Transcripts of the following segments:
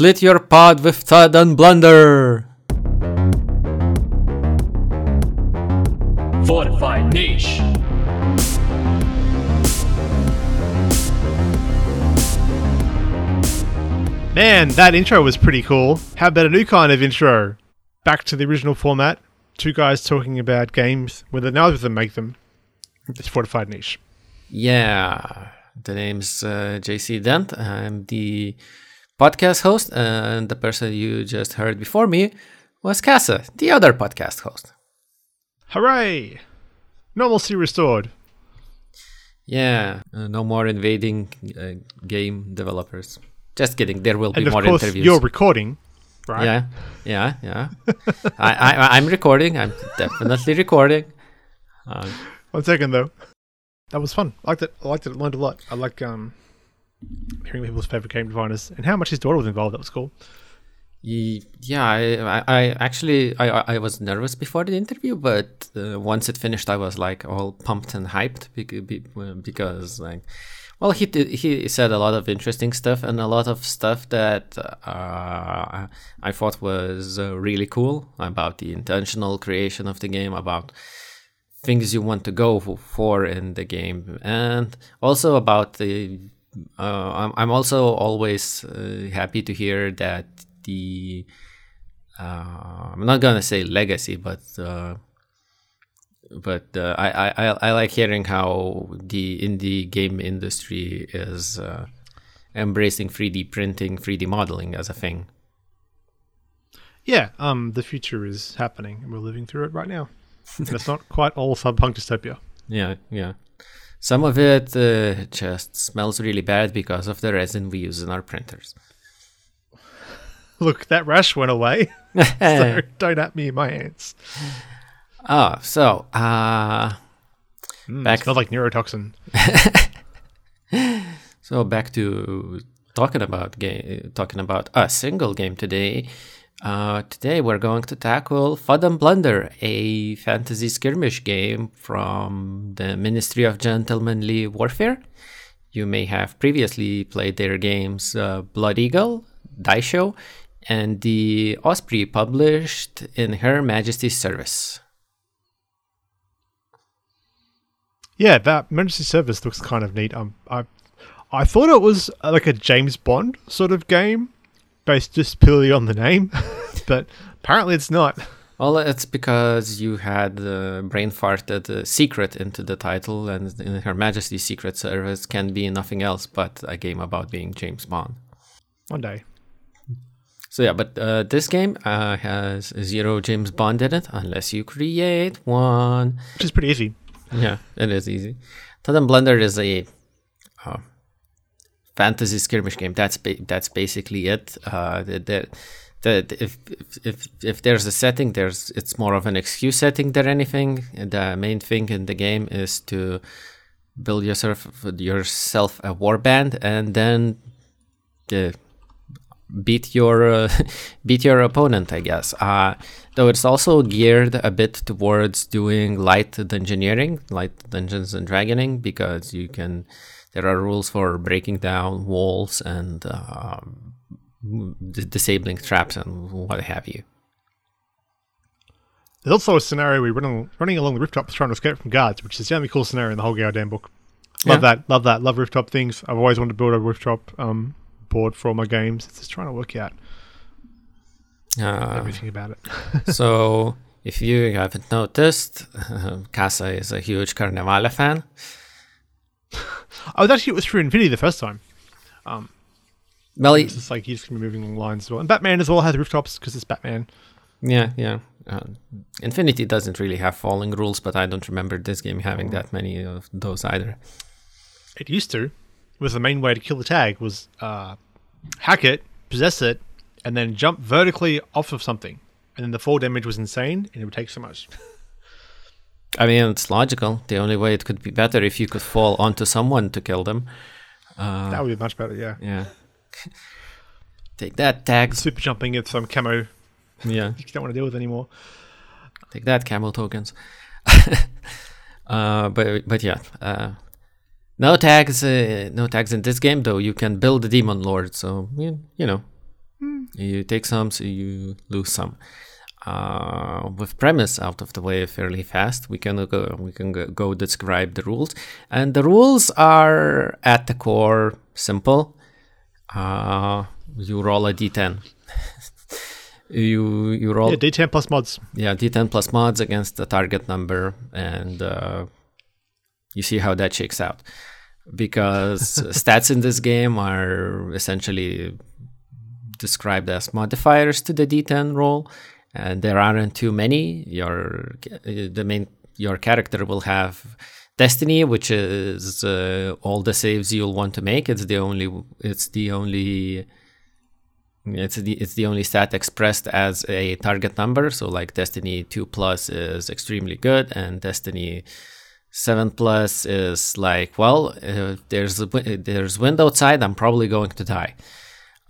Split your pod with Thud and Blunder. Fortified niche. Man, that intro was pretty cool. How about a new kind of intro? Back to the original format. Two guys talking about games, whether neither of them make them. It's Fortified Niche. Yeah, the name's uh, JC Dent. I'm the podcast host, and the person you just heard before me was Casa, the other podcast host. Hooray! Normalcy restored. Yeah, uh, no more invading uh, game developers. Just kidding. There will be And of more course, interviews. you're recording, right? Yeah, yeah, yeah. I, I, I'm recording. I'm definitely recording. Uh, One second though. That was fun. I liked it. I liked it. I learned a lot. I like um hearing people's favorite game designers and how much his daughter was involved. That was cool. Yeah, I, I, actually I, I- was nervous before the interview, but uh, once it finished, I was like all pumped and hyped because, because like, well, he did, he said a lot of interesting stuff and a lot of stuff that uh, I thought was uh, really cool about the intentional creation of the game, about things you want to go for in the game, and also about the. Uh, I'm, I'm also always uh, happy to hear that the. Uh, I'm not gonna say legacy, but uh, but uh, I, I I like hearing how the indie game industry is uh, embracing 3D printing, 3D modeling as a thing. Yeah. Um. The future is happening, and we're living through it right now. it's not quite all cyberpunk dystopia. Yeah, yeah. Some of it uh, just smells really bad because of the resin we use in our printers. Look, that rash went away. so don't at me in my hands. Oh, so uh, Mm, Back- Smelled like neurotoxin. so back to talking about game, talking about a single game today. Uh, today we're going to tackle Thud and Blunder, a fantasy skirmish game from the Ministry of Gentlemanly Warfare. You may have previously played their games uh, Blood Eagle, Daisho, and the Osprey published in Her Majesty's service. Yeah, that emergency service looks kind of neat. Um, I, I thought it was uh, like a James Bond sort of game, based just purely on the name, but apparently it's not. Well, it's because you had uh, brain farted a secret into the title, and in Her Majesty's Secret Service can be nothing else but a game about being James Bond. One day. So yeah, but uh, this game uh, has zero James Bond in it, unless you create one. Which is pretty easy. yeah, it is easy. Thud and Blunder is a uh, fantasy skirmish game. That's ba- that's basically it. Uh, the, the, the, if, if if there's a setting, there's it's more of an excuse setting than anything. The main thing in the game is to build yourself yourself a warband and then the beat your uh, beat your opponent i guess uh, though it's also geared a bit towards doing light dungeoneering light dungeons and dragoning because you can there are rules for breaking down walls and um, d- disabling traps and what have you There's also a scenario where you're running, running along the rooftop trying to escape from guards, which is the only cool scenario in the whole goddamn book. Love Yeah. that. Love that. Love rooftop things. I've always wanted to build a rooftop um, board for all my games. It's just trying to work out uh, everything about it. so if you haven't noticed casa is a huge Carnevale fan I was actually, it was through Infinity the first time. well It's just like he's be moving along lines as well. And Batman as well has rooftops because it's Batman. Yeah, yeah. Uh, Infinity doesn't really have falling rules, but I don't remember this game having that many of those either. It used to. Was the main way to kill the tag was uh, hack it, possess it, and then jump vertically off of something. And then the fall damage was insane, and it would take so much. I mean, it's logical. The only way it could be better if you could fall onto someone to kill them. Uh, that would be much better, yeah. yeah. Take that, tag. Super jumping with some camo Yeah. you don't want to deal with anymore. Take that, camel tokens. uh, but but yeah, uh, no tags. Uh, no tags in this game though. You can build a demon lord, so you, you know. You take some, so you lose some. Uh, with premise out of the way fairly fast, we can go we can go, describe the rules, and the rules are at the core simple. Uh, you roll a d10. you you roll Yeah, D10 plus mods. yeah d10 plus mods against the target number and uh, you see how that shakes out because stats in this game are essentially described as modifiers to the d10 roll and there aren't too many your uh, the main your character will have destiny which is uh, all the saves you'll want to make it's the only it's the only it's the it's the only stat expressed as a target number. So like Destiny two plus is extremely good, and Destiny seven plus is like well, if there's a, there's wind outside. I'm probably going to die.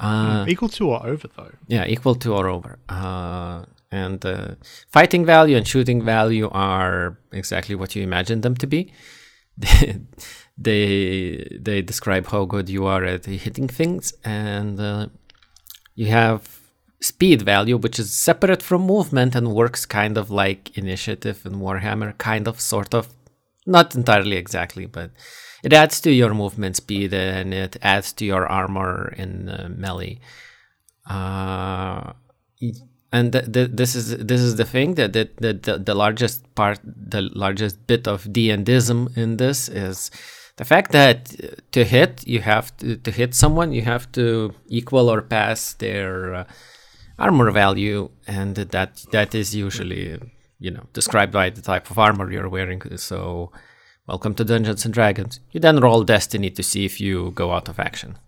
Uh, Equal to or over, though. yeah, equal to or over. Uh, and uh, fighting value and shooting value are exactly what you imagine them to be. they they describe how good you are at hitting things, and uh, you have speed value, which is separate from movement and works kind of like initiative in Warhammer, kind of, sort of, not entirely exactly, but it adds to your movement speed and it adds to your armor in uh, melee. Uh, and th- th- this is this is the thing that that, the, the largest part, the largest bit of D and in this is the fact that to hit you have to, to hit someone you have to equal or pass their uh, armor value, and that that is usually you know described by the type of armor you're wearing. So. Welcome to Dungeons and Dragons. You then roll Destiny to see if you go out of action.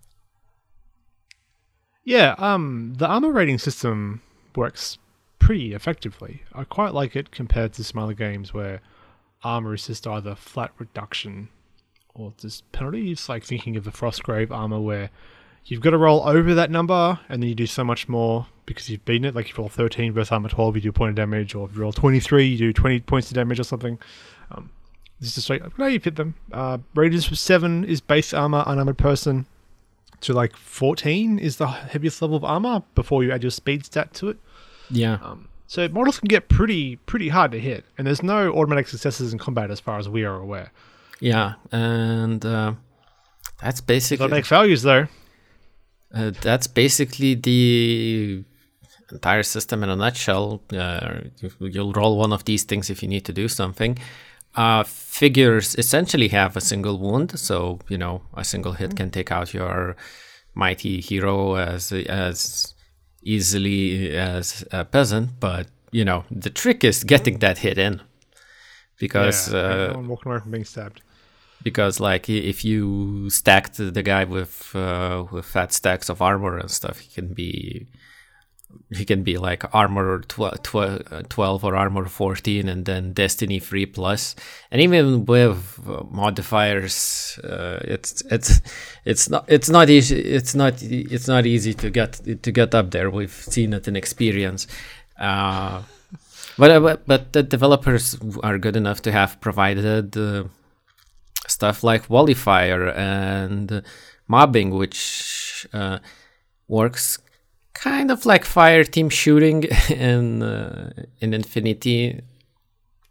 Yeah, um, the armor rating system works pretty effectively. I quite like it compared to some other games where armor is just either flat reduction or just penalties. Like thinking of the Frostgrave armor where you've got to roll over that number and then you do so much more because you've beaten it. Like if you roll 13 versus armor 12, you do a point of damage, or if you roll 23, you do 20 points of damage or something. Um, this is straight. No, you fit them. Uh, Raiders with seven is base armor, unarmored person. To like 14 is the heaviest level of armor before you add your speed stat to it. Yeah. Um, so models can get pretty pretty hard to hit, and there's no automatic successes in combat as far as we are aware. Yeah, and uh, that's Got basically to make failures though. uh, that's basically the entire system in a nutshell. Uh, you- you'll roll one of these things if you need to do something. Uh, figures essentially have a single wound, so you know a single hit can take out your mighty hero as as easily as a peasant. But you know the trick is getting that hit in, because yeah, uh, walking away from being stabbed. because like if you stacked the guy with uh, with fat stacks of armor and stuff he can be he can be like armor tw- tw- uh, 12 or armor 14 and then destiny 3 plus. And even with uh, modifiers uh, it's it's it's not it's not easy it's not it's not easy to get to get up there. We've seen it in experience. Uh, but, uh, but the developers are good enough to have provided uh, stuff like volley fire and mobbing, which uh, works kind of like fire team shooting in uh, in Infinity,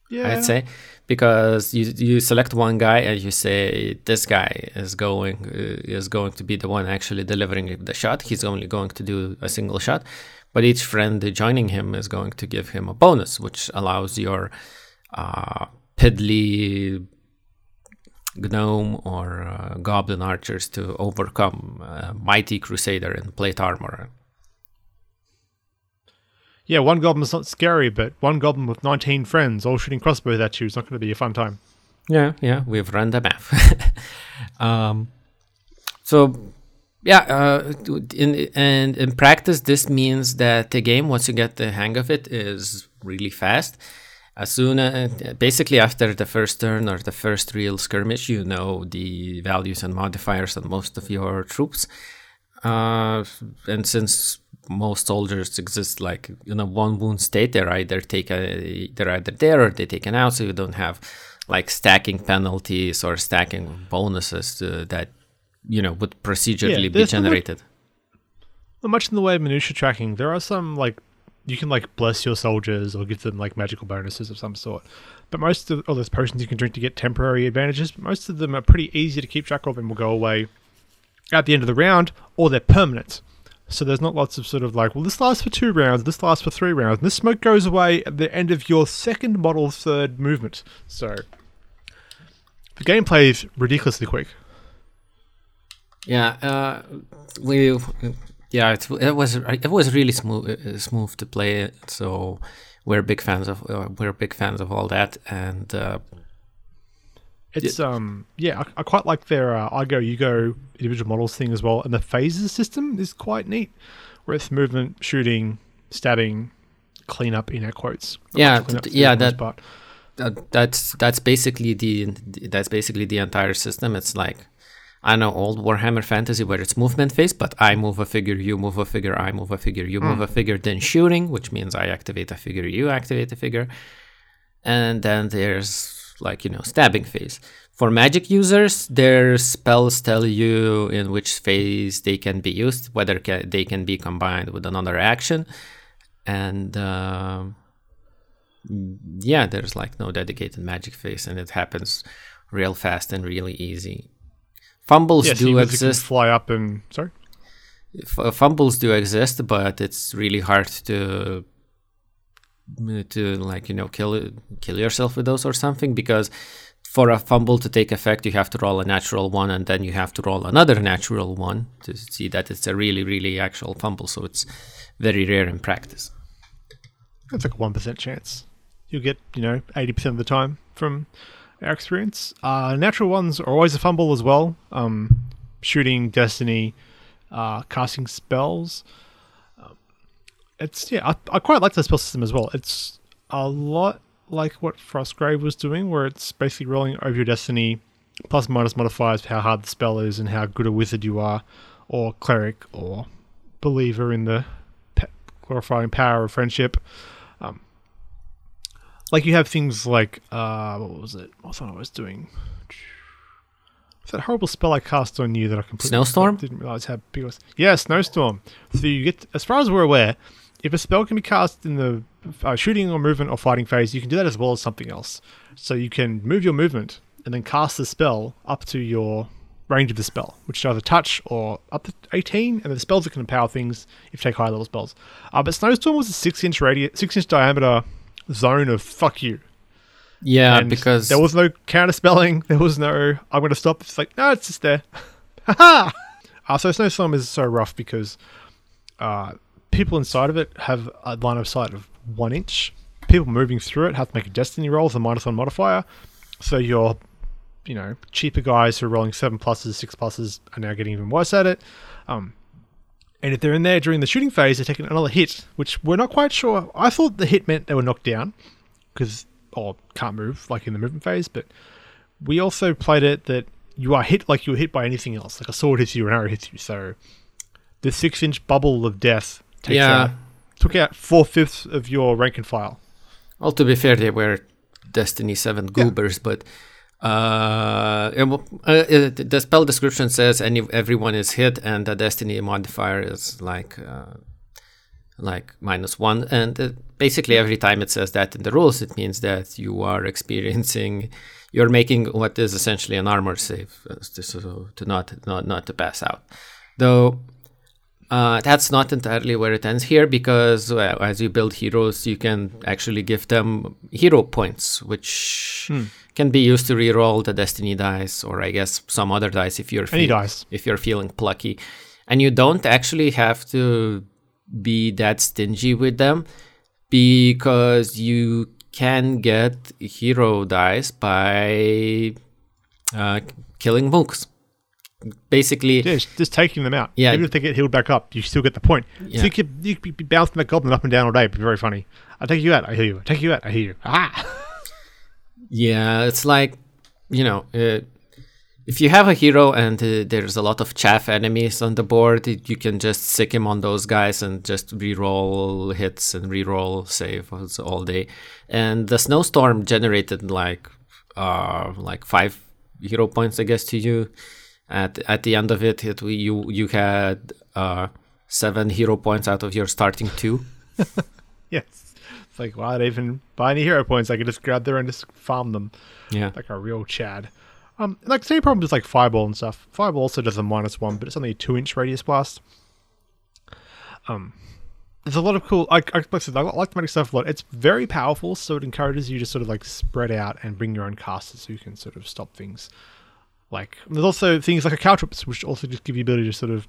Yeah, I'd say, because you you select one guy and you say this guy is going uh, is going to be the one actually delivering the shot. He's only going to do a single shot, but each friend joining him is going to give him a bonus, which allows your uh, piddly gnome or uh, goblin archers to overcome a mighty crusader in plate armor. Yeah. One goblin's not scary, but one goblin with 19 friends all shooting crossbows at you is not going to be a fun time. Yeah, yeah, we've run the math. um, so, yeah, uh, in and in practice, this means that the game, once you get the hang of it, is really fast. As soon as, basically after the first turn or the first real skirmish, you know the values and modifiers on most of your troops. Uh, and since most soldiers exist like in a one wound state, they're either take a, they're either there or they taken out, so you don't have like stacking penalties or stacking bonuses to, that you know would procedurally be no, like- generated. Not much in the way of minutia tracking. There are some like you can like bless your soldiers or give them like magical bonuses of some sort. But most of all those potions you can drink to get temporary advantages, but most of them are pretty easy to keep track of and will go away at the end of the round, or they're permanent. So there's not lots of sort of like, well, this lasts for two rounds, this lasts for three rounds, and this smoke goes away at the end of your second model third movement. So the gameplay is ridiculously quick. Yeah, uh, we yeah it, it was it was really smooth uh, smooth to play. So we're big fans of uh, we're big fans of all that, and uh, It's um yeah, I, I quite like their uh, I go you go individual models thing as well, and the phases system is quite neat, where it's movement, shooting, stabbing, clean up in air quotes. Yeah, much cleanup th- to do yeah, for the most that- part. that's that's basically the that's basically the entire system. It's like I know old Warhammer Fantasy where it's movement phase, but I move a figure, you move a figure, I move a figure, you move a figure, then shooting, which means I activate a figure, you activate a figure, and then there's like you know stabbing phase. For magic users, their spells tell you in which phase they can be used, whether ca- they can be combined with another action, and. um yeah, there's like no dedicated magic phase, and it happens real fast and really easy. Fumbles do you basically can exist. fly up and sorry. F- fumbles do exist, but it's really hard to to like you know kill kill yourself with those or something because for a fumble to take effect, you have to roll a natural one, and then you have to roll another natural one to see that it's a really, really actual fumble. So it's very rare in practice. It's like a one percent chance. You'll get you know eighty percent of the time from our experience. Uh, natural ones are always a fumble as well. Um, shooting, destiny, uh, casting spells. It's yeah, I, I quite like the spell system as well. It's a lot like what Frostgrave was doing, where it's basically rolling over your destiny, plus minus modifiers for how hard the spell is and how good a wizard you are, or cleric, or believer in the pe- glorifying power of friendship. Um, like you have things like uh, what was it? I thought I was doing? That horrible spell I cast on you that I completely Snowstorm? didn't realize how big it was. Yeah, snowstorm. So you get, as far as we're aware, if a spell can be cast in the uh, shooting or movement or fighting phase, you can do that as well as something else. So you can move your movement and then cast the spell up to your range of the spell, which is either touch or up to 18, and the spells that can empower things if you take high level spells. Uh, but Snowstorm was a six inch radius, six inch diameter zone of fuck you. Yeah, And because there was no counter spelling. There was no I'm going to stop. It's like no, it's just there. Haha. uh, so Snowstorm is so rough because uh, people inside of it have a line of sight of one inch. People moving through it have to make a destiny roll with a minus one modifier. So your, you know, cheaper guys who are rolling seven pluses, six pluses are now getting even worse at it. Um, and if they're in there during the shooting phase, they're taking another hit, which we're not quite sure. I thought the hit meant they were knocked down because or can't move like in the movement phase, but we also played it that you are hit like you were hit by anything else, like a sword hits you, an arrow hits you. So the six inch bubble of death takes Yeah. out took out four fifths of your rank and file. Well, to be fair, they were Destiny 7 goobers, but uh, it uh, uh, the spell description says any everyone is hit, and the Destiny modifier is like uh, like minus one. And uh, basically, every time it says that in the rules, it means that you are experiencing, you're making what is essentially an armor save uh, to, so to not not not to pass out. Though uh, that's not entirely where it ends here because well, as you build heroes, you can actually give them hero points, which can be used to reroll the destiny dice, or I guess some other dice if you're feel- dice. if you're feeling plucky, and you don't actually have to be that stingy with them because you can get hero dice by uh, killing mooks. Basically, Yeah, just taking them out. Yeah. Even if they get healed back up, you still get the point. Yeah. So you could you could be bouncing that goblin up and down all day. It'd be very funny. I take you out, I hear you. I take you out, I hear you. Ah. Yeah, it's like, you know, uh, if you have a hero and uh, there's a lot of chaff enemies on the board, you can just sick him on those guys and just reroll hits and reroll saves all day. And the snowstorm generated like, uh, like five hero points, I guess, to you. At at the end of it, it you you had uh seven hero points out of your starting two. yes. It's like, I even buy any hero points? I could just grab there and just farm them. Yeah. Like a real Chad. Um, like same problem is like Fireball and stuff. Fireball also does a minus one, but it's only a two inch radius blast. Um, there's a lot of cool. I, I, like I like the magic stuff a lot. It's very powerful, so it encourages you to sort of like spread out and bring your own casters who can sort of stop things. Like there's also things like a caltrops, which also just give you the ability to sort of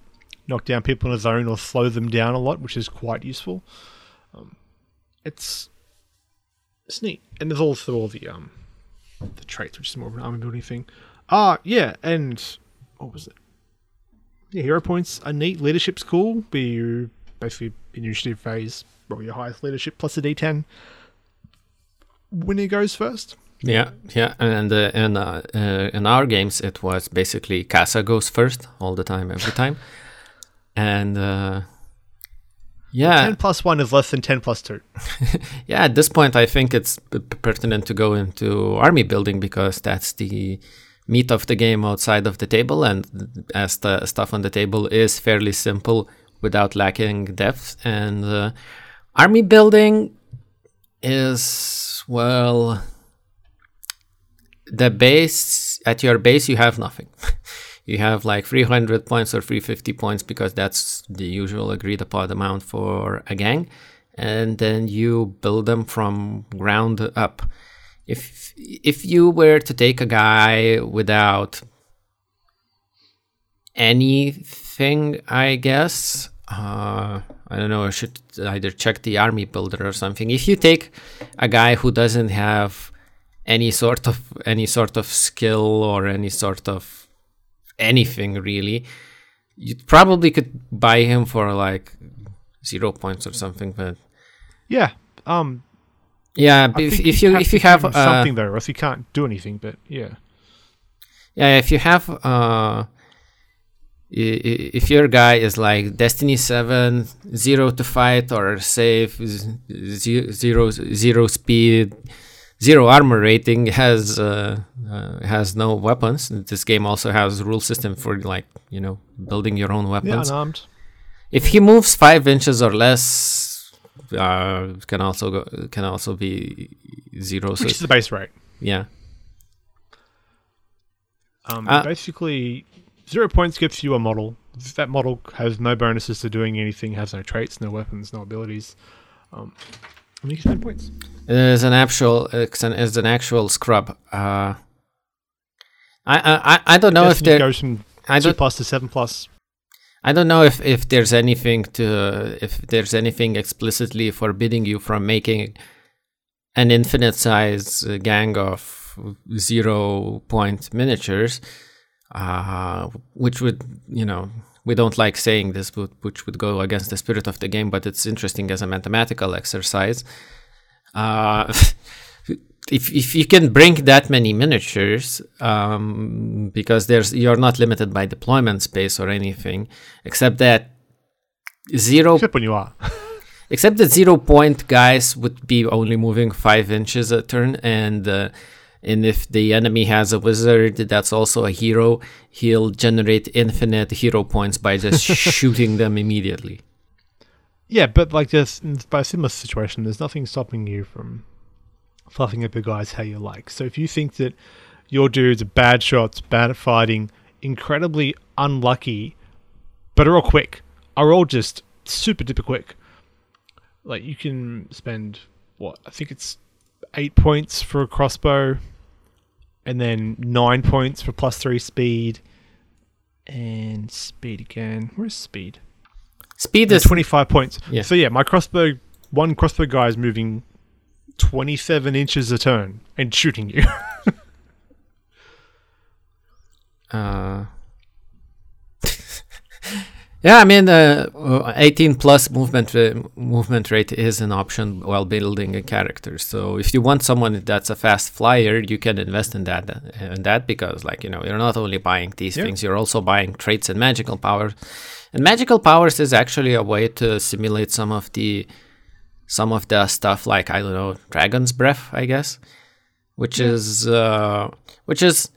knock down people in a zone or slow them down a lot, which is quite useful. Um, it's it's neat, and there's also all the um the traits, which is more of an army building thing. Ah, yeah, and what was it? Yeah, hero points are neat. Leadership's cool. Be you basically initiative phase, roll your highest leadership plus a d10. Winner goes first. Yeah, yeah, and uh, in uh, uh, in our games, it was basically Casa goes first all the time, every time, and uh, yeah, ten plus one is less than ten plus two. yeah, at this point, I think it's p- pertinent to go into army building because that's the meat of the game outside of the table, and as the stuff on the table is fairly simple without lacking depth, and uh, army building is well the base at your base you have nothing. You have like 300 points or 350 points because that's the usual agreed upon amount for a gang and then you build them from ground up. If if you were to take a guy without anything i guess uh, i don't know i should either check the army builder or something. If you take a guy who doesn't have any sort of any sort of skill or any sort of anything really. You probably could buy him for like zero points or something but yeah um yeah if, if you if you have uh, something there or else you can't do anything but yeah. Yeah if you have uh if your guy is like Destiny 7, zero to fight or save zero, zero speed, zero armor rating has uh, uh, has no weapons. This game also has rule system for like you know building your own weapons. Yeah, unarmed. If he moves five inches or less, uh, can also go, can also be zero. Which so is the base rate. Yeah. Um, basically, zero points gives you a model. That model has no bonuses to doing anything, has no traits, no weapons, no abilities. Um, and you can spend points. Is an actual. It's an, it's an actual scrub. Uh, I I I don't know if there goes from I two plus to seven plus. I don't know if if there's anything to if there's anything explicitly forbidding you from making an infinite size gang of zero point miniatures, uh, which would you know we don't like saying this, but which would go against the spirit of the game, but it's interesting as a mathematical exercise. Uh, if if you can bring that many miniatures, um, because there's you're not limited by deployment space or anything, except that zero. Except when you are. except that zero point guys would be only moving five inches a turn, and uh, and if the enemy has a wizard that's also a hero, he'll generate infinite hero points by just shooting them immediately. Yeah, but like just by a similar situation, there's nothing stopping you from fluffing up your guys how you like. So if you think that your dudes are bad shots, bad at fighting, incredibly unlucky, but are all quick, are all just super duper quick. Like you can spend what I think it's eight points for a crossbow, and then nine points for plus three speed, and speed again. Where's speed? Speed is 25 points. Yeah. So yeah, my crossbow, one crossbow guy is moving 27 inches a turn and shooting you. Uh, yeah, I mean, uh, 18 plus movement uh, movement rate is an option while building a character. So if you want someone that's a fast flyer, you can invest in that. In that because, like you know, you're not only buying these Yeah. things, you're also buying traits and magical powers. And magical powers is actually a way to simulate some of the some of the stuff like I don't know, dragon's breath, I guess, which is uh, which is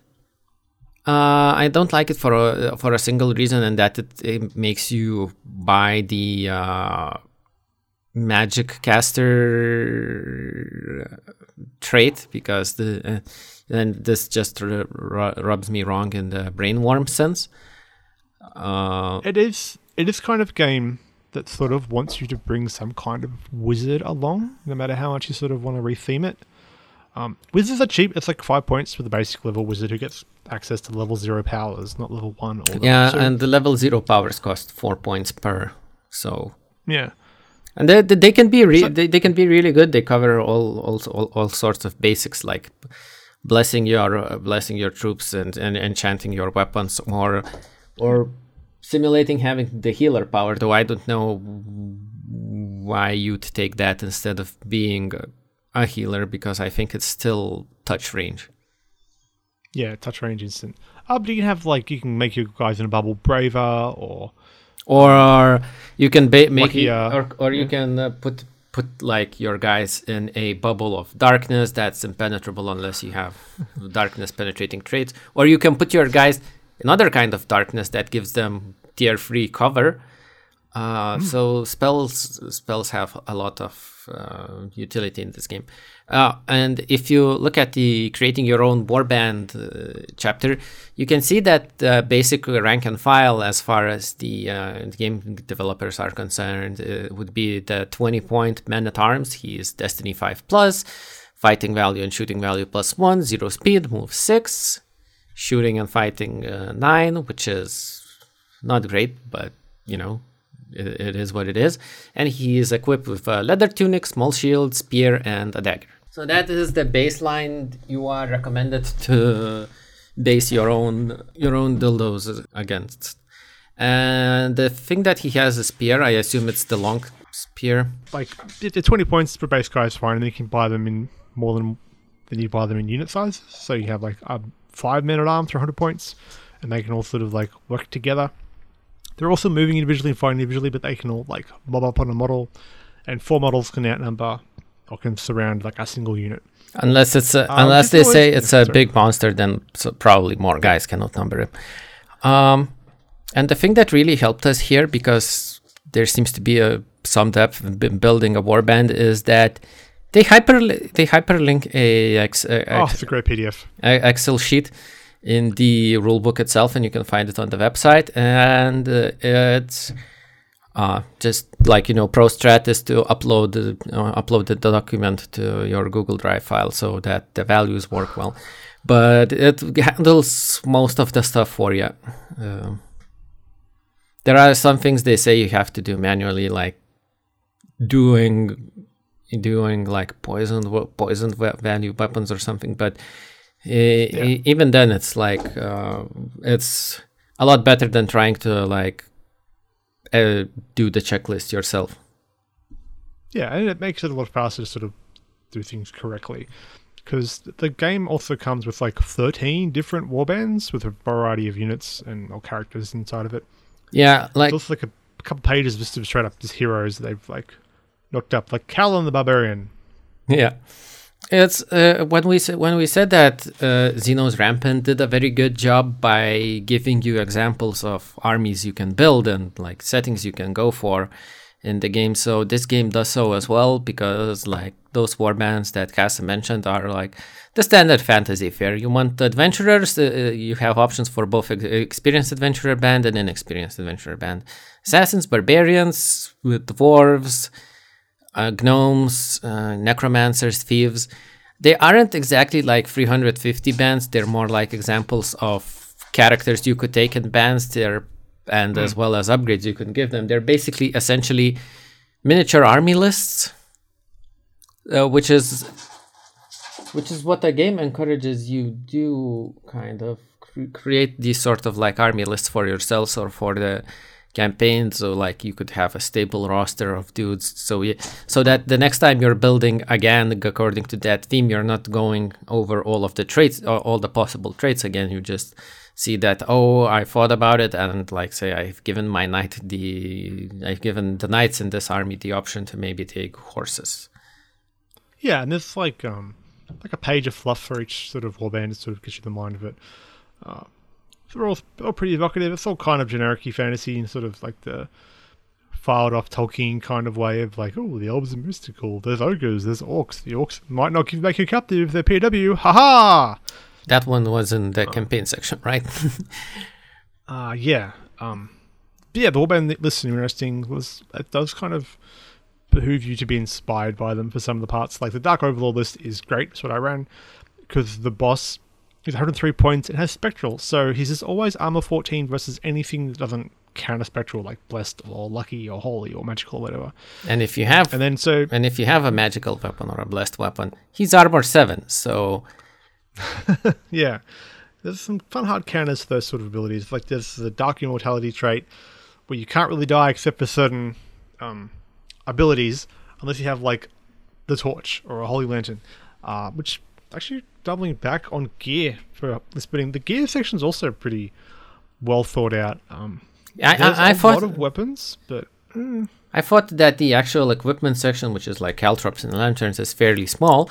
Uh, I don't like it for a for a single reason, and that it, it makes you buy the uh, magic caster trait because the uh, and this just r- r- rubs me wrong in the brainworm sense. Uh, It is it is kind of game that sort of wants you to bring some kind of wizard along, no matter how much you sort of want to retheme it. Um, wizards are cheap. It's like five points for the basic level wizard who gets access to level zero powers, not level one. Or yeah, so, and the level zero powers cost four points per. So yeah, and they, they, they can be re- So- they, they can be really good. They cover all all, all, all sorts of basics like blessing your uh, blessing your troops and, and enchanting your weapons or or simulating having the healer power. Though I don't know why you'd take that instead of being a, a healer because I think it's still touch range. yeah, touch range instant. Uh, but you can have like you can make your guys in a bubble braver, or or you can ba- make it, uh, or, or you can uh, put put like your guys in a bubble of darkness that's impenetrable unless you have darkness penetrating traits or you can put your guys in other kind of darkness that gives them tier free cover uh, so spells spells have a lot of uh, utility in this game uh, and if you look at the creating your own warband uh, chapter, you can see that uh, rank and file, as far as the, uh, game developers are concerned, uh, would be the 20 point man at arms. He is Destiny 5 plus, fighting value and shooting value plus 1, 0 speed, move 6, shooting and fighting uh, 9, which is not great, but you know, it, it is what it is. And he is equipped with a leather tunic, small shield, spear, and a dagger. So that is the baseline you are recommended to base your own your own dildos against. And the thing that he has a spear, I assume it's the long spear. like the twenty points per base guy is fine, and you can buy them in more than than you buy them in unit sizes. So you have like um, five men at arms for hundred points, and they can all sort of like work together. They're also moving individually and fighting individually, but they can all like mob up on a model, and four models can outnumber or can surround like a single unit. Unless it's a, Uh, unless they always- say it's yeah, a sorry. big monster, then so probably more guys can outnumber him. Um, and the thing that really helped us here, because there seems to be a some depth in building a warband, is that they hyper they hyperlink a, ex, a, Oh, it's a great PDF. a- Excel sheet in the rulebook itself, and you can find it on the website. And uh, it's uh, just like you know, ProStrat is to upload uh, upload the document to your Google Drive file so that the values work well. But it handles most of the stuff for you. Um there are some things they say you have to do manually, like doing doing like poison we- poison va- value weapons or something but e- even then it's like uh, it's a lot better than trying to like uh, do the checklist yourself Yeah, and it makes it a lot faster to sort of do things correctly. Because the game also comes with like 13 different warbands with a variety of units and or characters inside of it. yeah like It's also like a couple pages just of straight up just heroes they've like knocked up, like Callan the Barbarian. Yeah, it's uh, when we when we said that uh, Xenos Rampant did a very good job by giving you examples of armies you can build and like settings you can go for in the game. So this game does so as well because like those warbands that Casa mentioned are like the standard fantasy fare. You want adventurers, uh, you have options for both ex- experienced adventurer band and inexperienced adventurer band. Assassins, barbarians, with dwarves, uh, gnomes, uh, necromancers, thieves. They aren't exactly like 350 bands. They're more like examples of characters you could take in bands. They're and as well as upgrades you can give them. They're basically essentially miniature army lists, uh, which is which is what the game encourages you do kind of cre- create these sort of like army lists for yourselves or for the campaign so like you could have a stable roster of dudes. So yeah so that the next time you're building again according to that theme you're not going over all of the traits or all the possible traits again. You just see that oh i thought about it and like say i've given my knight the i've given the knights in this army the option to maybe take horses. Yeah, and there's like um like a page of fluff for each sort of warband sort of get you the mind of it. Uh, they're all, all pretty evocative. It's all kind of generic fantasy and sort of like the filed off Tolkien kind of way of like, oh, the elves are mystical. There's ogres. There's orcs. The orcs might not give make you captive. They're PW. Ha ha. That one was in the campaign section, right? uh yeah. Um, but yeah, the Warband list is interesting. Was it does kind of behoove you to be inspired by them for some of the parts. Like the Dark Overlord list is great. That's what I ran because the boss is 103 points. It has Spectral, so he's just always armor 14 versus anything that doesn't counter Spectral, like Blessed or Lucky or Holy or Magical or whatever. And if you have, and then so, and if you have a magical weapon or a blessed weapon, he's armor seven. So yeah, there's some fun hard counters to those sort of abilities. Like there's the Dark Immortality trait where you can't really die except for certain um, abilities, unless you have like the Torch or a Holy Lantern, uh, which actually doubling back on gear for this building. The gear section is also pretty well thought out. Um, I, I, I a thought lot of weapons, but mm, I thought that the actual equipment section, which is like caltrops and lanterns, is fairly small.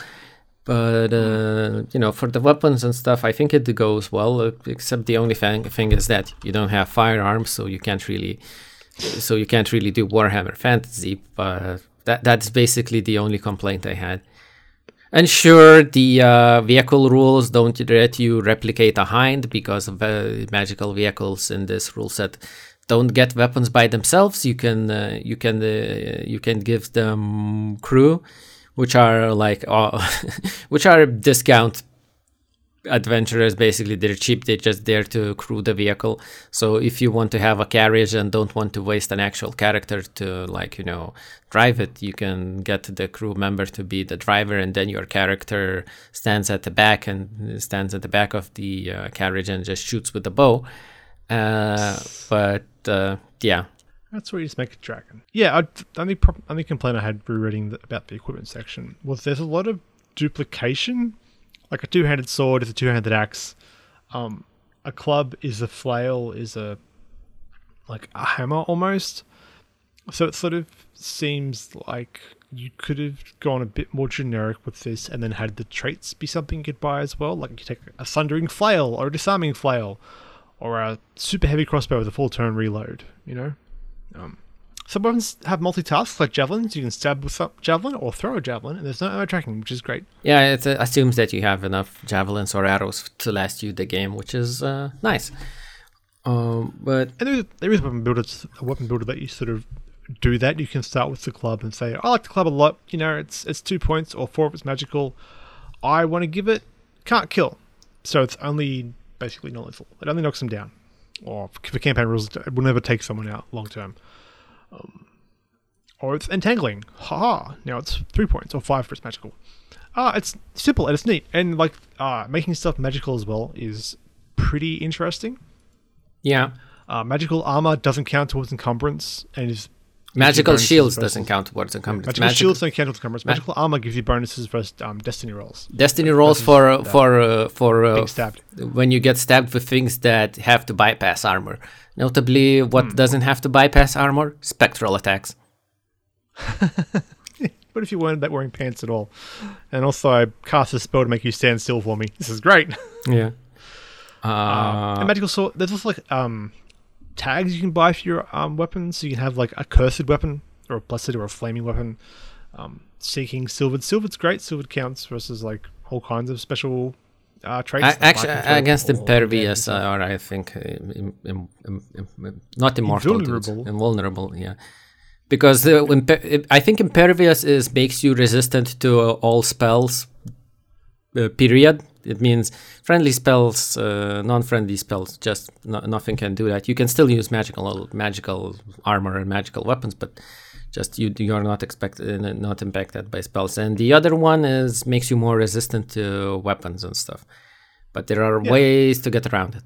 But uh, you know, for the weapons and stuff, I think it goes well. uh, Except the only thing thing is that you don't have firearms, so you can't really, so you can't really do Warhammer Fantasy. But that that's basically the only complaint I had. And sure, the uh, vehicle rules don't let you replicate a hind because uh, magical vehicles in this rule set don't get weapons by themselves. You can uh, you can uh, you can give them crew, which are like uh, which are discount adventurers. Basically, they're cheap. They're just there to crew the vehicle. So if you want to have a carriage and don't want to waste an actual character to like you know drive it, you can get the crew member to be the driver, and then your character stands at the back and stands at the back of the uh, carriage and just shoots with the bow. Uh, but uh, yeah, that's where you just make a dragon. Yeah, I, only pro- only complaint I had rereading the, about the equipment section was there's a lot of duplication. Like a two-handed sword is a two-handed axe. Um, a club is a flail is a like a hammer almost. So it sort of seems like you could have gone a bit more generic with this and then had the traits be something you could buy as well. Like you take a sundering flail or a disarming flail or a super heavy crossbow with a full turn reload, you know? Um, some weapons have multitasks like javelins. You can stab with a javelin or throw a javelin, and there's no ammo tracking, which is great. Yeah, it uh, assumes that you have enough javelins or arrows to last you the game, which is uh, nice. Um, but and there is, there is a weapon builder, a weapon builder that you sort of do that. You can start with the club and say, "I like the club a lot. You know, it's it's two points or four if it's magical. I want to give it can't kill, so it's only basically non lethal. It only knocks them down, or for campaign rules, it will never take someone out long term." Um, or it's entangling. Haha. Now it's three points or five for its magical. Ah, it's simple and it's neat. And like uh, making stuff magical as well is pretty interesting. yeah, Uh, magical armor doesn't count towards encumbrance and is magical shields doesn't count towards encumbrance. Magical, Magic- shields don't count towards encumbrance. Magical armor gives you bonuses versus um, destiny rolls. Destiny rolls for uh, for uh, for uh, stabbed. when you get stabbed with things that have to bypass armor. Notably, what Hmm. doesn't have to bypass armor? Spectral attacks. What if you weren't that wearing pants at all? And also, I cast a spell to make you stand still for me. This is great. Yeah. Uh, Uh, and magical sword. There's also like um, tags you can buy for your um, weapons. So you can have like a cursed weapon or a blessed or a flaming weapon. Um, seeking silvered. Silvered's great. Silvered counts versus like all kinds of special uh, traits. I, actually, against impervious, uh, or I think uh, im, im, im, not immortal. Invulnerable. invulnerable. Yeah, because uh, imper- I think impervious is makes you resistant to uh, all spells. Uh, period. It means friendly spells, uh, non-friendly spells. Just no, nothing can do that. You can still use magical magical armor and magical weapons, but just you you are not expected not impacted by spells. And the other one is makes you more resistant to weapons and stuff. But there are ways to get around it.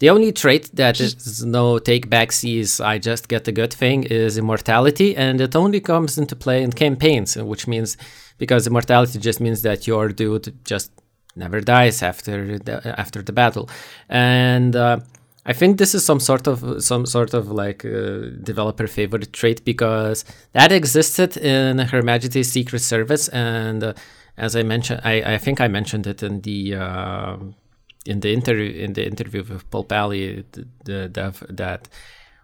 The only trait that is no take back sees I just get a good thing is immortality, and it only comes into play in campaigns, which means because immortality just means that your dude just never dies after the, after the battle, and uh, I think this is some sort of some sort of like uh, developer favorite trait because that existed in Her Majesty's Secret Service, and uh, as I mentioned, I, I think I mentioned it in the. Uh, in the interview in the interview with Paul Pally, the, the dev, that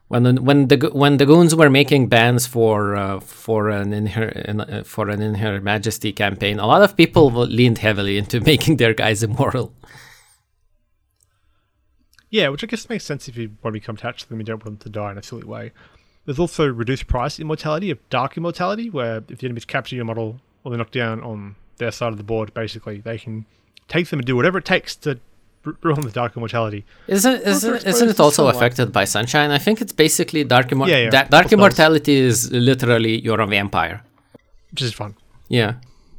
when the, when the when the goons were making bans for uh, for an in her in, for an in her majesty campaign, a lot of people leaned heavily into making their guys immortal. Yeah, which I guess makes sense if you want to become attached to them, you don't want them to die in a silly way. There's also reduced price immortality of dark immortality, where if the enemies capture your model or they're knocked down on their side of the board, basically they can take them and do whatever it takes to ruin the dark immortality. Isn't isn't, isn't it also affected by sunshine? I think it's basically dark immor- Yeah, yeah, da- dark both immortality is literally you're a vampire. which is fun. Yeah.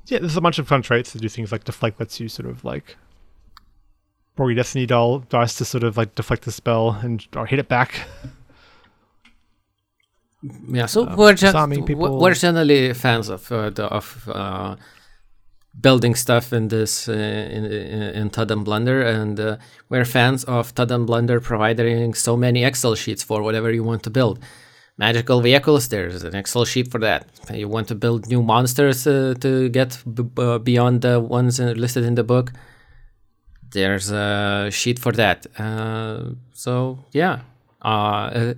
Yeah, there's a bunch of fun traits to do things like deflect lets you sort of like roll your destiny doll dice to sort of like deflect the spell and or hit it back. Yeah, so we're, just, people. we're generally fans of uh, the, of uh, building stuff in this uh, in, in and Blunder, and uh, we're fans of and Blunder providing so many Excel sheets for whatever you want to build. Magical vehicles, there's an Excel sheet for that. You want to build new monsters uh, to get b- beyond the ones listed in the book. There's a sheet for that. Uh, so yeah, uh, uh,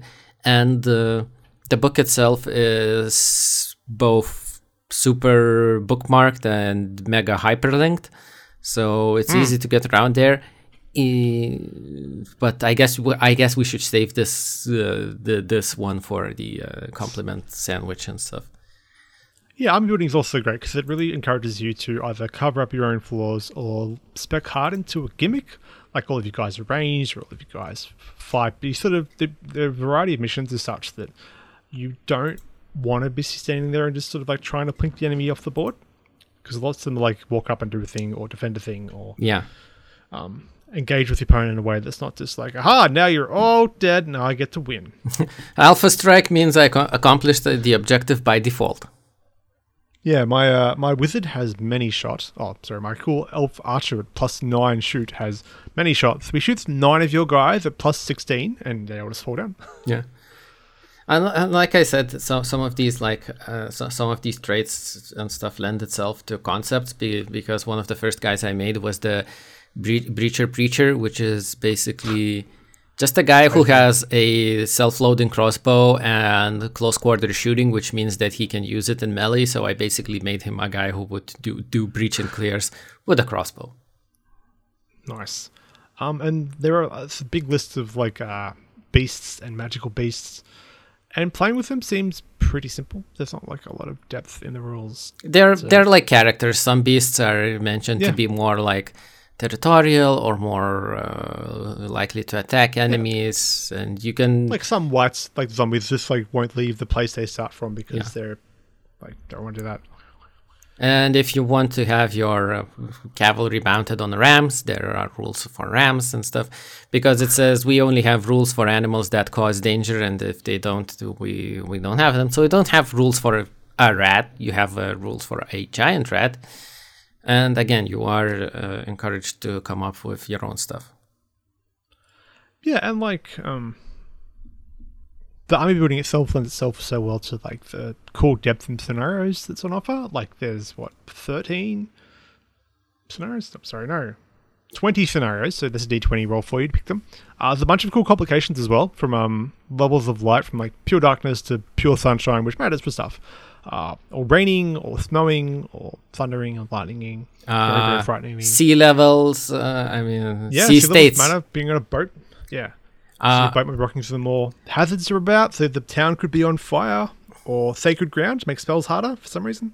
and the book itself is both super bookmarked and mega hyperlinked, so it's easy to get around there. But I guess I guess we should save this uh, the, this one for the uh, compliment sandwich and stuff. Yeah, army building is also great because it really encourages you to either cover up your own flaws or spec hard into a gimmick. Like all of you guys are ranged, or all of you guys fight. But you sort of the, the variety of missions is such that you don't want to be standing there and just sort of like trying to plink the enemy off the board because lots of them like walk up and do a thing or defend a thing or Yeah, engage with the opponent in a way that's not just like aha now you're all dead now I get to win. Alpha Strike means I co- accomplished the, the objective by default. Yeah, my uh, my wizard has many shots. Oh, sorry, my cool elf archer at plus nine shoot has many shots. He shoots nine of your guys at plus sixteen, and they all just fall down. Yeah. And, and like I said, some some of these like uh, so, some of these traits and stuff lend itself to concepts be, because one of the first guys I made was the bre- breacher preacher, which is basically just a guy who has a self-loading crossbow and close quarter shooting, which means that he can use it in melee. So I basically made him a guy who would do do breach and clears with a crossbow. nice. Um, and there are a big list of like uh, beasts and magical beasts, and playing with them seems pretty simple. There's not like a lot of depth in the rules. They're they're like characters. Some beasts are mentioned Yeah. to be more like territorial or more uh, likely to attack enemies, and you can Like some whites, like zombies, just like won't leave the place they start from because Yeah. they're like don't want to do that. And if you want to have your uh, cavalry mounted on rams, there are rules for rams and stuff because it says we only have rules for animals that cause danger, and if they don't, we we don't have them. So we don't have rules for a, a rat. You have uh, rules for a giant rat. And again, you are uh, encouraged to come up with your own stuff. Yeah, and like um the army building itself lends itself so well to like the cool depth and scenarios that's on offer. Like there's what, thirteen scenarios? I'm sorry, no. 20 scenarios, so this is a d20 roll for you to pick them. Uh, there's a bunch of cool complications as well, from um, levels of light, from like pure darkness to pure sunshine, which matters for stuff. Uh, or raining, or snowing, or thundering, or lightning. very, very Uh, frightening. Sea levels, uh, I mean, yeah, sea sea states. matter. Being on a boat, yeah. So Uh, your boat might rocking to the more hazards are about, so the town could be on fire or sacred ground to make spells harder for some reason.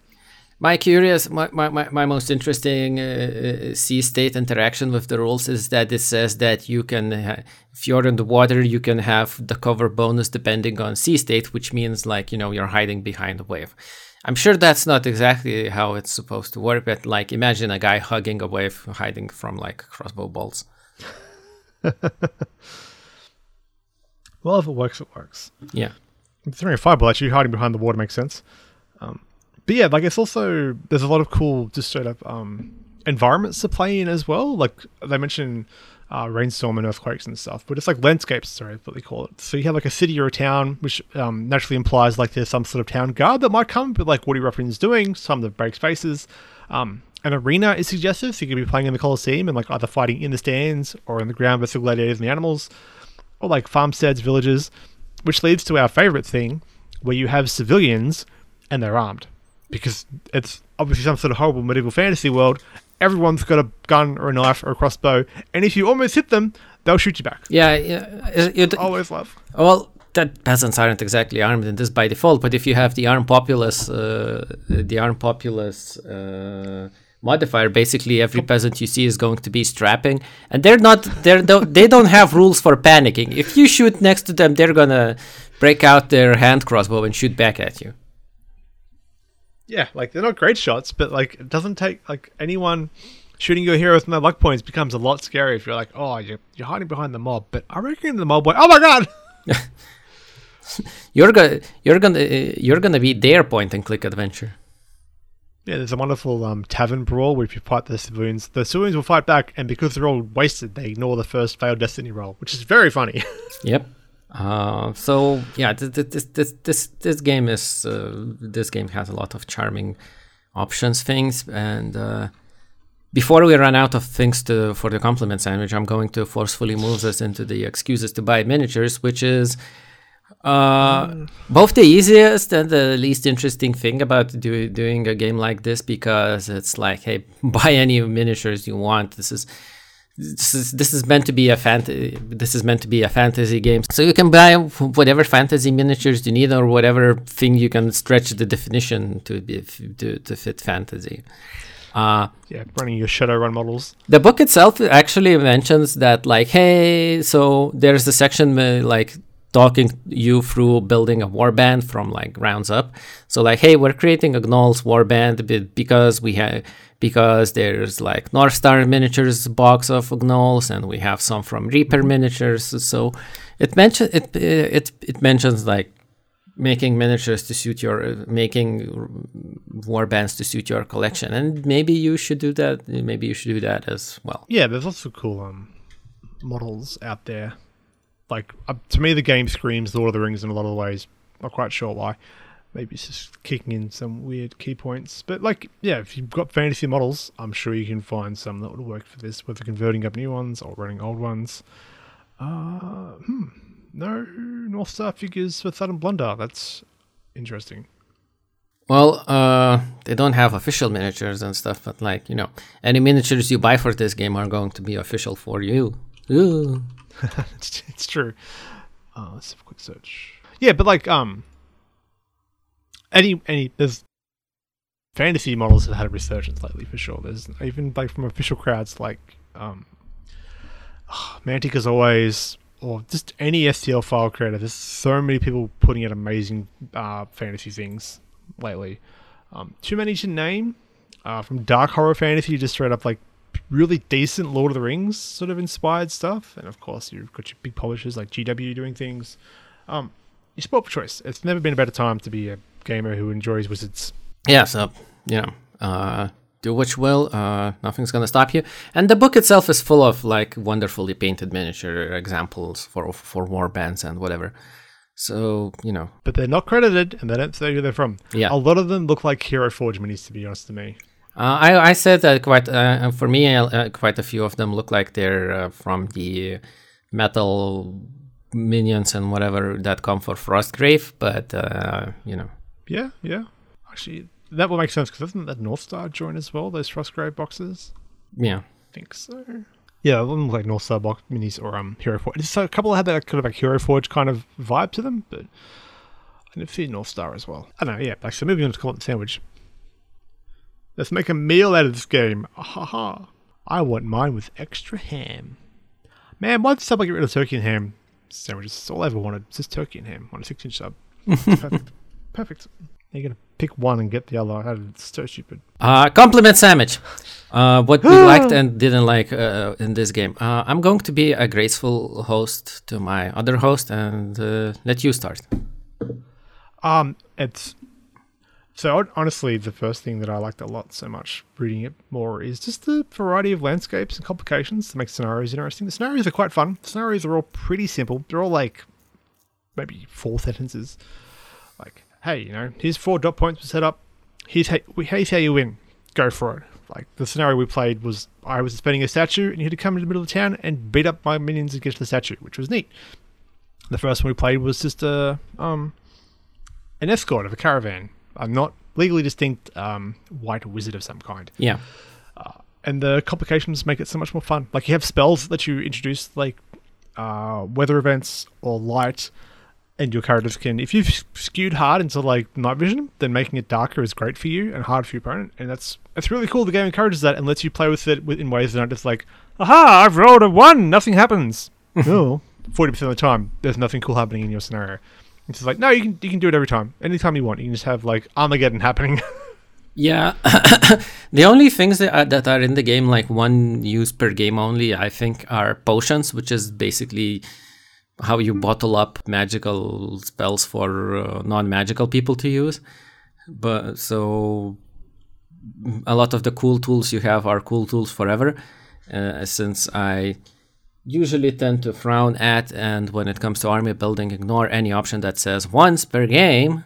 My curious, my, my, my, my most interesting uh, uh, sea state interaction with the rules is that it says that you can, ha- if you're in the water, you can have the cover bonus depending on sea state, which means like, you know, you're hiding behind a wave. I'm sure that's not exactly how it's supposed to work, but like imagine a guy hugging a wave hiding from like crossbow bolts. Well, if it works, it works. Yeah. Throwing a fireball at you, hiding behind the water makes sense. Um, but yeah, like it's also there's a lot of cool just straight up um, environments to play in as well. Like they mentioned uh, rainstorm and earthquakes and stuff, but it's like landscapes. Sorry, what they call it. So you have like a city or a town, which um, naturally implies like there's some sort of town guard that might come. But like what Woody Ruffin's doing, some that break spaces. Um, an arena is suggested, so you could be playing in the Colosseum and like either fighting in the stands or in the ground with the gladiators and the animals, or like farmsteads, villages, which leads to our favorite thing, where you have civilians and they're armed, because it's obviously some sort of horrible medieval fantasy world. Everyone's got a gun or a knife or a crossbow, and if you almost hit them, they'll shoot you back. Yeah, yeah. it- it- Always love. Well, that peasants aren't exactly armed in this by default, but if you have the armed populace, uh, the armed populace uh, modifier, basically every peasant you see is going to be strapping, and they're not. They're don't, they don't have rules for panicking. If you shoot next to them, they're gonna break out their hand crossbow and shoot back at you. Yeah, like they're not great shots, but like it doesn't take like anyone shooting your hero with no luck points becomes a lot scarier if you're like, oh, you're, you're hiding behind the mob. But I reckon the mob went, oh my god, You're gonna you're gonna you're gonna be their point and click adventure. Yeah, there's a wonderful um, tavern brawl where if you fight the civilians, the civilians will fight back, and because they're all wasted, they ignore the first failed destiny roll, which is very funny. Yep. Uh, so yeah, this this this this game is uh, this game has a lot of charming options things and uh, before we run out of things to for the compliment sandwich, I'm going to forcefully move us into the excuses to buy miniatures, which is uh, both the easiest and the least interesting thing about do, doing a game like this because it's like, hey, buy any miniatures you want. This is this is this is meant to be a fantasy. this is meant to be a fantasy game so you can buy whatever fantasy miniatures you need or whatever thing you can stretch the definition to be to, to fit fantasy uh, yeah, running your Shadowrun models. the book itself actually mentions that like hey so there's a section like talking you through building a warband from like rounds up. So like hey we're creating a gnolls warband because we have because there's like north star miniatures box of gnolls and we have some from reaper miniatures. So it mention it it it mentions like making miniatures to suit your making warbands to suit your collection. And maybe you should do that maybe you should do that as well. Yeah, there's lots of cool um, models out there. Like uh, to me, the game screams Lord of the Rings in a lot of ways. Not quite sure why. Maybe it's just kicking in some weird key points. But like, yeah, if you've got fantasy models, I'm sure you can find some that would work for this, whether converting up new ones or running old ones. Uh, hmm. No North Star figures for Thud and Blunder. That's interesting. Well, uh, they don't have official miniatures and stuff, but like you know, any miniatures you buy for this game are going to be official for you. Ooh. it's, it's true. Uh, let's have a quick search. Yeah, but like um, any any there's fantasy models have had a resurgence lately for sure. There's even like from official crowds like um, Mantic as always, or just any STL file creator. There's so many people putting out amazing uh, fantasy things lately. Um, too many to name. Uh, from dark horror fantasy, just straight up like really decent Lord of the Rings sort of inspired stuff, and of course you've got your big publishers like GW doing things. Um, you sport for choice. It's never been a better time to be a gamer who enjoys wizards. Yeah, so you know, uh, do what you will. Uh, nothing's gonna stop you. And the book itself is full of like wonderfully painted miniature examples for for war bands and whatever. So you know, But they're not credited, and they don't say who they're from. Yeah. a lot of them look like Hero Forge minis, to be honest to me. Uh, I I said that quite uh, for me uh, quite a few of them look like they're uh, from the metal minions and whatever that come for Frostgrave, but uh, you know Yeah, yeah. Actually, that will make sense because doesn't that North Star join as well? Those Frostgrave boxes. yeah I think so. Yeah, look like North Star box minis or um Hero Forge. So a couple had that kind of like Hero Forge kind of vibe to them, but I didn't see North Star as well. I don't know. Yeah, like so moving on to Compliment Sandwich. Let's make a meal out of this game. Ha ha. I want mine with extra ham. Man, why did somebody get rid of turkey and ham sandwiches? It's all I ever wanted. It's just turkey and ham on a six inch sub. Perfect. Perfect. You're gonna pick one and get the other. It's so stupid. Uh, compliment sandwich. Uh, what we liked and didn't like uh, in this game. Uh, I'm going to be a graceful host to my other host and uh, let you start. Um, it's so honestly the first thing that I liked a lot so much reading it more is just the variety of landscapes and complications that make scenarios interesting. The scenarios are quite fun. The scenarios are all pretty simple. They're all like maybe four sentences. Like, hey, you know, here's four dot points to set up. Here's how, here's how you win. Go for it. Like the scenario we played was I was defending a statue and you had to come into the middle of the town and beat up my minions against the statue, which was neat. The first one we played was just a um an escort of a caravan, a not legally distinct um, white wizard of some kind. Yeah. And the complications make it so much more fun. Like you have spells that you introduce, like uh, weather events or light, and your characters can. If you've skewed hard into like night vision, then making it darker is great for you and hard for your opponent, and that's it's really cool. The game encourages that and lets you play with it in ways that aren't just like, aha, I've rolled a one, nothing happens. no, forty percent of the time, there's nothing cool happening in your scenario. It's like no, you can you can do it every time, anytime you want. You can just have like Armageddon happening. Yeah, the only things that are, that are in the game, like one use per game only, I think, are potions, which is basically how you bottle up magical spells for uh, non-magical people to use. But so a lot of the cool tools you have are cool tools forever, uh, since I usually tend to frown at and when it comes to army building, ignore any option that says once per game.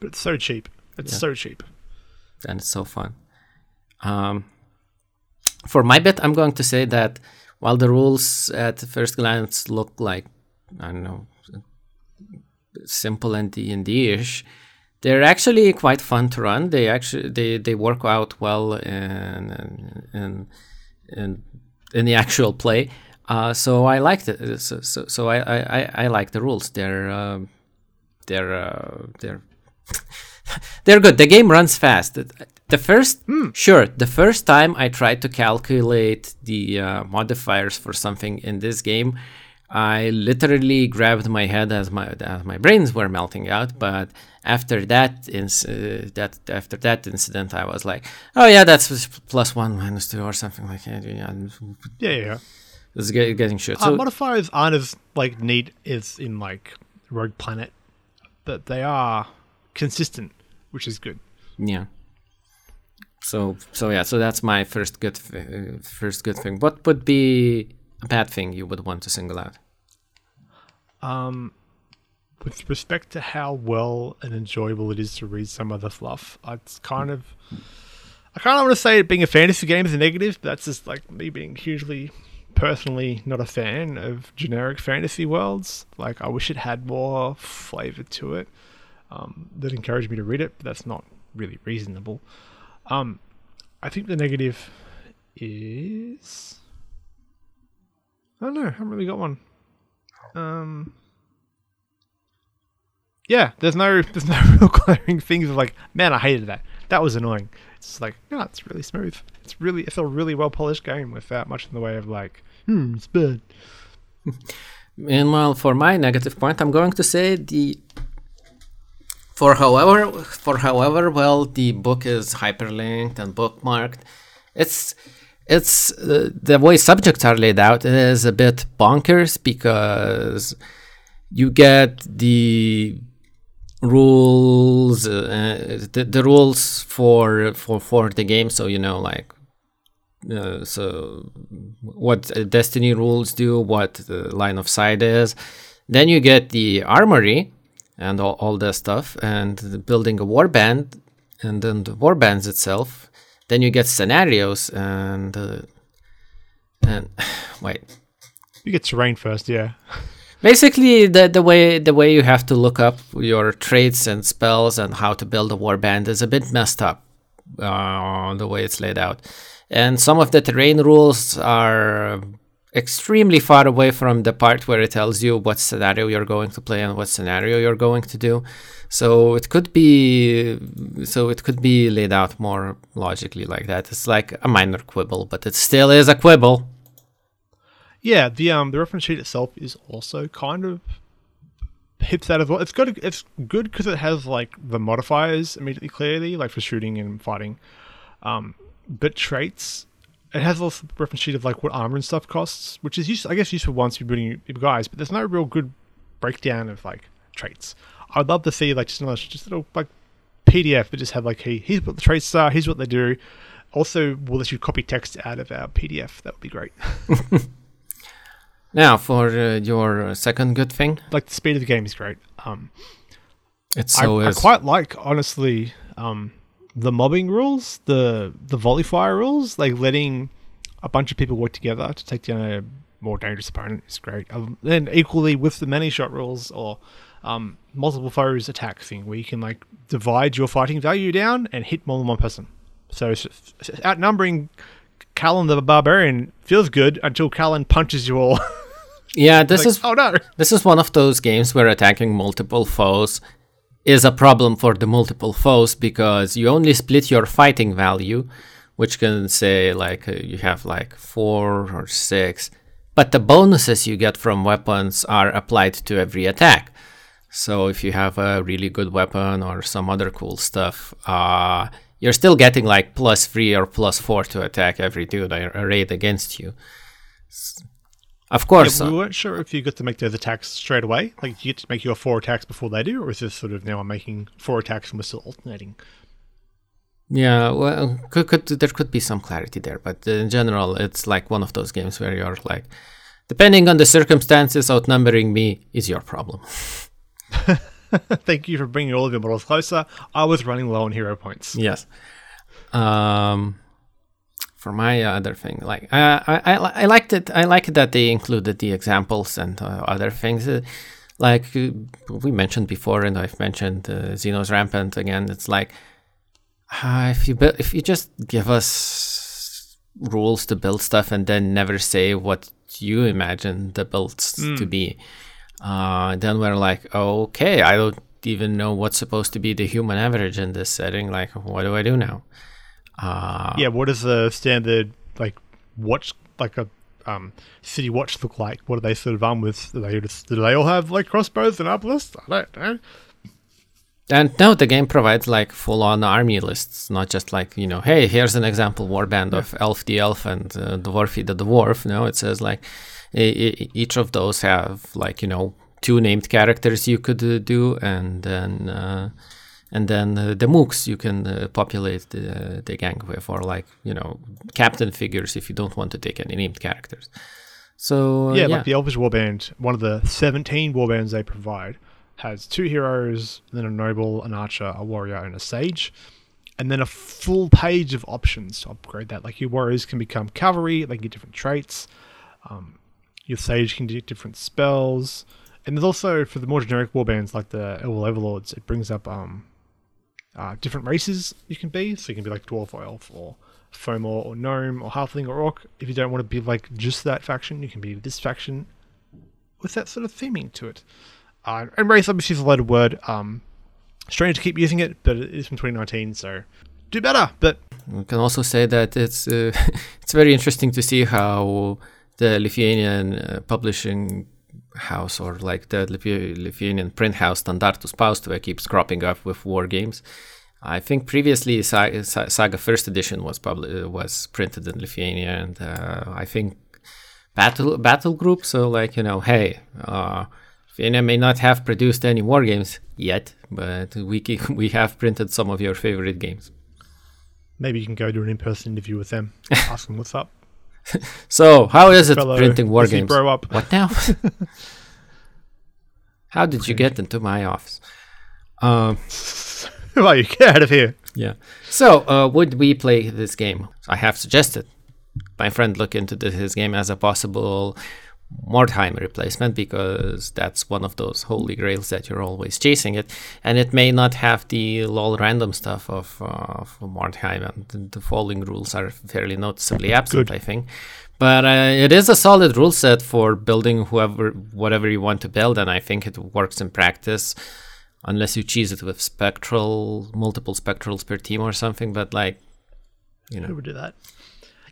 but it's so cheap. It's Yeah. so cheap. and it's so fun. Um, for my bit, I'm going to say that while the rules at first glance look like I don't know simple and D and D-ish, they're actually quite fun to run. They actually they, they work out well in in in, in the actual play. Uh, so I like it. So, so, so I, I, I- like the rules. They're um they're uh, they're they're good. The game runs fast. The- first, sure, the first time I tried to calculate the uh, modifiers for something in this game, I literally grabbed my head as my as my brains were melting out. But after that, uh, that after that incident, I was like, oh yeah, that's plus one minus two or something like that. Yeah, Yeah, yeah. it's get, getting shit. Uh, So modifiers aren't as like neat as in like Rogue Planet, but they are consistent, which is good. Yeah. So so yeah, so that's my first good th- uh, first good thing. What would be bad thing you would want to single out? Um, with respect to how well and enjoyable it is to read some of the fluff, it's kind of. I kind of want to say it being a fantasy game is a negative, but that's just like me being hugely, personally not a fan of generic fantasy worlds. Like, I wish it had more flavor to it um, that encouraged me to read it, but that's not really reasonable. Um, I think the negative is. I don't know. I haven't really got one. Um. Yeah, there's no there's no real glaring things of like, man, I hated that. That was annoying. It's like, no, it's really smooth. It's really it's a really well polished game without much in the way of like, hmm, it's bad. Meanwhile, for my negative point, I'm going to say the for however for however well the book is hyperlinked and bookmarked, it's it's uh, the way subjects are laid out is a bit bonkers because you get the rules uh, the, the rules for for for the game. So you know like uh, so what destiny rules do what the line of sight is. Then you get the armory and all, all that stuff and building a warband and then the warbands itself then you get scenarios and uh, and wait You get terrain first, yeah. Basically, the the way the way you have to look up your traits and spells and how to build a warband is a bit messed up. Uh, the way it's laid out, and some of the terrain rules are extremely far away from the part where it tells you what scenario you're going to play and what scenario you're going to do. So it could be so it could be laid out more logically like that. It's like a minor quibble, but it still is a quibble. Yeah, the um the reference sheet itself is also kind of hits that as well. It's good. It's good because it has like the modifiers immediately clearly, like for shooting and fighting. Um, but traits, it has a reference sheet of like what armor and stuff costs, which is useful. I guess useful once you're building guys. But there's no real good breakdown of like traits. I'd love to see like just another just a little like PDF that just had like hey here's what the traits are, here's what they do. Also, we'll let you copy text out of our PDF. That would be great. Now for uh, your second good thing, like the speed of the game is great. Um, it I, so I is quite like honestly um, the mobbing rules, the the volley fire rules, like letting a bunch of people work together to take down a more dangerous opponent is great. Um, then equally with the many shot rules or um, multiple foes attack thing, where you can like divide your fighting value down and hit more than one person. So outnumbering Callan the barbarian feels good until Callan punches you all. Yeah, this Like, is oh no. this is one of those games where attacking multiple foes is a problem for the multiple foes because you only split your fighting value, which can say like uh, you have like four or six, but the bonuses you get from weapons are applied to every attack. So if you have a really good weapon or some other cool stuff, uh, you're still getting like plus three or plus four to attack every dude arrayed against you. Of course, Yeah, uh, we weren't sure if you get to make those attacks straight away. Like, you get to make your four attacks before they do, or is this sort of now I'm making four attacks and we're still alternating? Yeah, well, could, could there could be some clarity there, but in general, it's like one of those games where you're like, depending on the circumstances, outnumbering me is your problem. Thank you for bringing all of your models closer. I was running low on hero points. Yes. Um, for my other thing, like I, I, I, I liked it. I like it that they included the examples and uh, other things. Uh, like uh, we mentioned before, and I've mentioned uh, Xenos Rampant again. It's like uh, if you bu- if you just give us rules to build stuff and then never say what you imagine the builds to be, uh, then we're like, okay, I don't even know what's supposed to be the human average in this setting. Like, what do I do now? Uh, Yeah, what does the standard, like, watch, like a um, city watch look like? What do they sort of arm with? Do they, just, do they all have, like, crossbows and arbalest? I don't know. And no, the game provides like full on army lists, not just like, you know, hey, here's an example warband of Elf the Elf and uh, Dwarfy the Dwarf. No, it says like each of those have like, you know, two named characters you could uh, do and then. Uh, and then uh, the mooks you can uh, populate the, the gang with, or like you know captain figures if you don't want to take any named characters. So uh, yeah, like the Elvish Warband, one of the 17 warbands they provide, has two heroes, then a noble, an archer, a warrior, and a sage. And then a full page of options to upgrade that. Like your warriors can become cavalry, they can get different traits. Um, your sage can get different spells. And there's also, for the more generic warbands like the Elven Overlords, it brings up um, uh, different races you can be. So you can be like dwarf or elf or fomor or gnome or halfling or orc. If you don't want to be like just that faction, you can be this faction with that sort of theming to it. Uh, and race obviously is a loaded word. Um, strange to keep using it, but it is from 2019, so do better. But We can also say that it's uh, it's very interesting to see how the Lithuanian uh, publishing house or like the Lithuanian print house Standartų Spaustuvė keeps cropping up with war games. I think previously Saga, Saga First Edition was publi- was printed in Lithuania, and uh, I think Battle Battle Group. So like you know, hey, uh, Lithuania may not have produced any war games yet, but we we have printed some of your favorite games. maybe you can go do an in-person interview with them. ask them what's up. So, how is it Fellow printing war games? What now? how did you get into my office? Um, well, you get out of here. yeah. So, uh, would we play this game? I have suggested my friend look into this, his game as a possible Mordheim replacement because that's one of those holy grails that you're always chasing it, and it may not have the lol random stuff of, uh, of Mordheim, and the, falling rules are fairly noticeably absent, Good. I think. But uh, it is a solid rule set for building whoever, whatever you want to build, and I think it works in practice, unless you cheese it with spectral, multiple spectrals per team or something. But like, you know, Who would do that?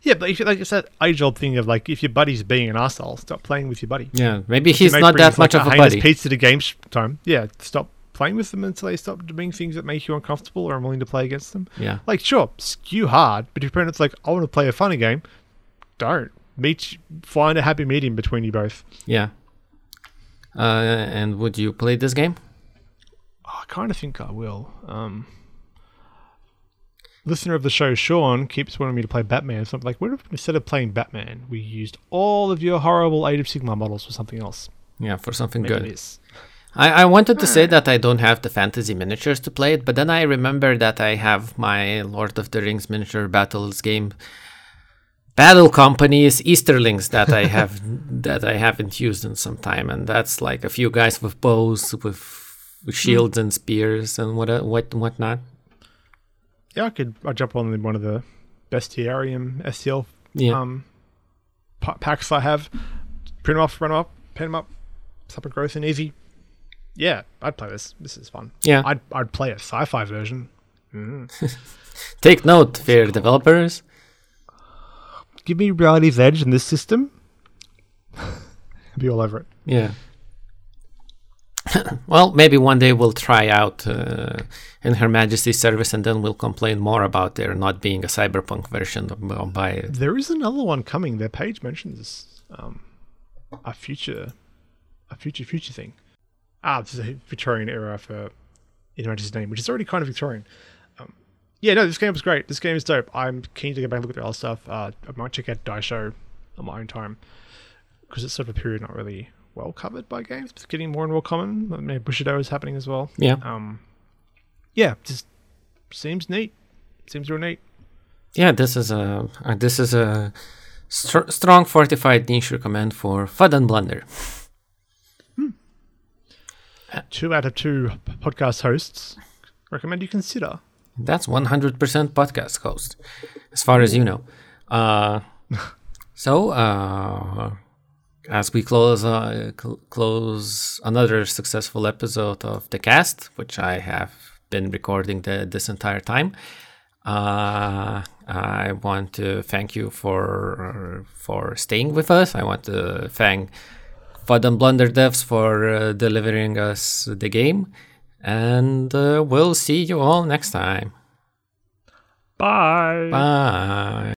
Yeah, but if you, like it's that age-old thing of like, if your buddy's being an asshole, stop playing with your buddy. yeah, maybe he's not that much like, of a heinous buddy. Pizza to game sh- time. Yeah, stop playing with them until they stop doing things that make you uncomfortable or unwilling to play against them. Yeah. Like, sure, skew hard, but if your opponent's like, I want to play a funny game, don't. Meet, find a happy medium between you both. Yeah. Uh, and would you play this game? I kind of think I will. Um, listener of the show, Sean, keeps wanting me to play Batman. So I'm like, what if instead of playing Batman, we used all of your horrible Age of Sigmar models for something else? Yeah, for something Maybe good. this. I, I wanted to say that I don't have the fantasy miniatures to play it, but then I remember that I have my Lord of the Rings miniature battles game battle companies Easterlings that I have that I haven't used in some time, and that's like a few guys with bows, with, with shields hmm. and spears and what what whatnot. Yeah, I could. I jump on one of the bestiarium STL Yeah. um, pa- packs I have. Print them off, run them up, pen them up. Super growth and easy. Yeah, I'd play this. This is fun. Yeah. I'd I'd play a sci-fi version. Take note, fair developers. Give me Reality's Edge in this system. I'd be all over it. Yeah. well, maybe one day we'll try out uh, in Her Majesty's service, and then we'll complain more about there not being a cyberpunk version of, by There is another one coming. Their page mentions um, a future, a future future thing. Ah, this is a Victorian era for in Her Majesty's name, which is already kind of Victorian. Um, yeah, no, this game was great. This game is dope. I'm keen to go back and look at the other stuff. Uh, I might check out Daisho on my own time because it's sort of a period not really well covered by games. It's getting more and more common. I mean, Bushido is happening as well. yeah. Um, yeah, just seems neat. Seems real neat. Yeah, this is a uh, this is a str- strong fortified niche recommend for Thud and Blunder. Two out of two podcast hosts recommend you consider. That's 100% podcast host, as far as you know. Uh, so, uh, as we close uh, cl- close another successful episode of the cast, which I have been recording the, this entire time, uh, I want to thank you for for staying with us. I want to thank Thud and Blunder devs for uh, delivering us the game, and uh, we'll see you all next time. Bye. Bye.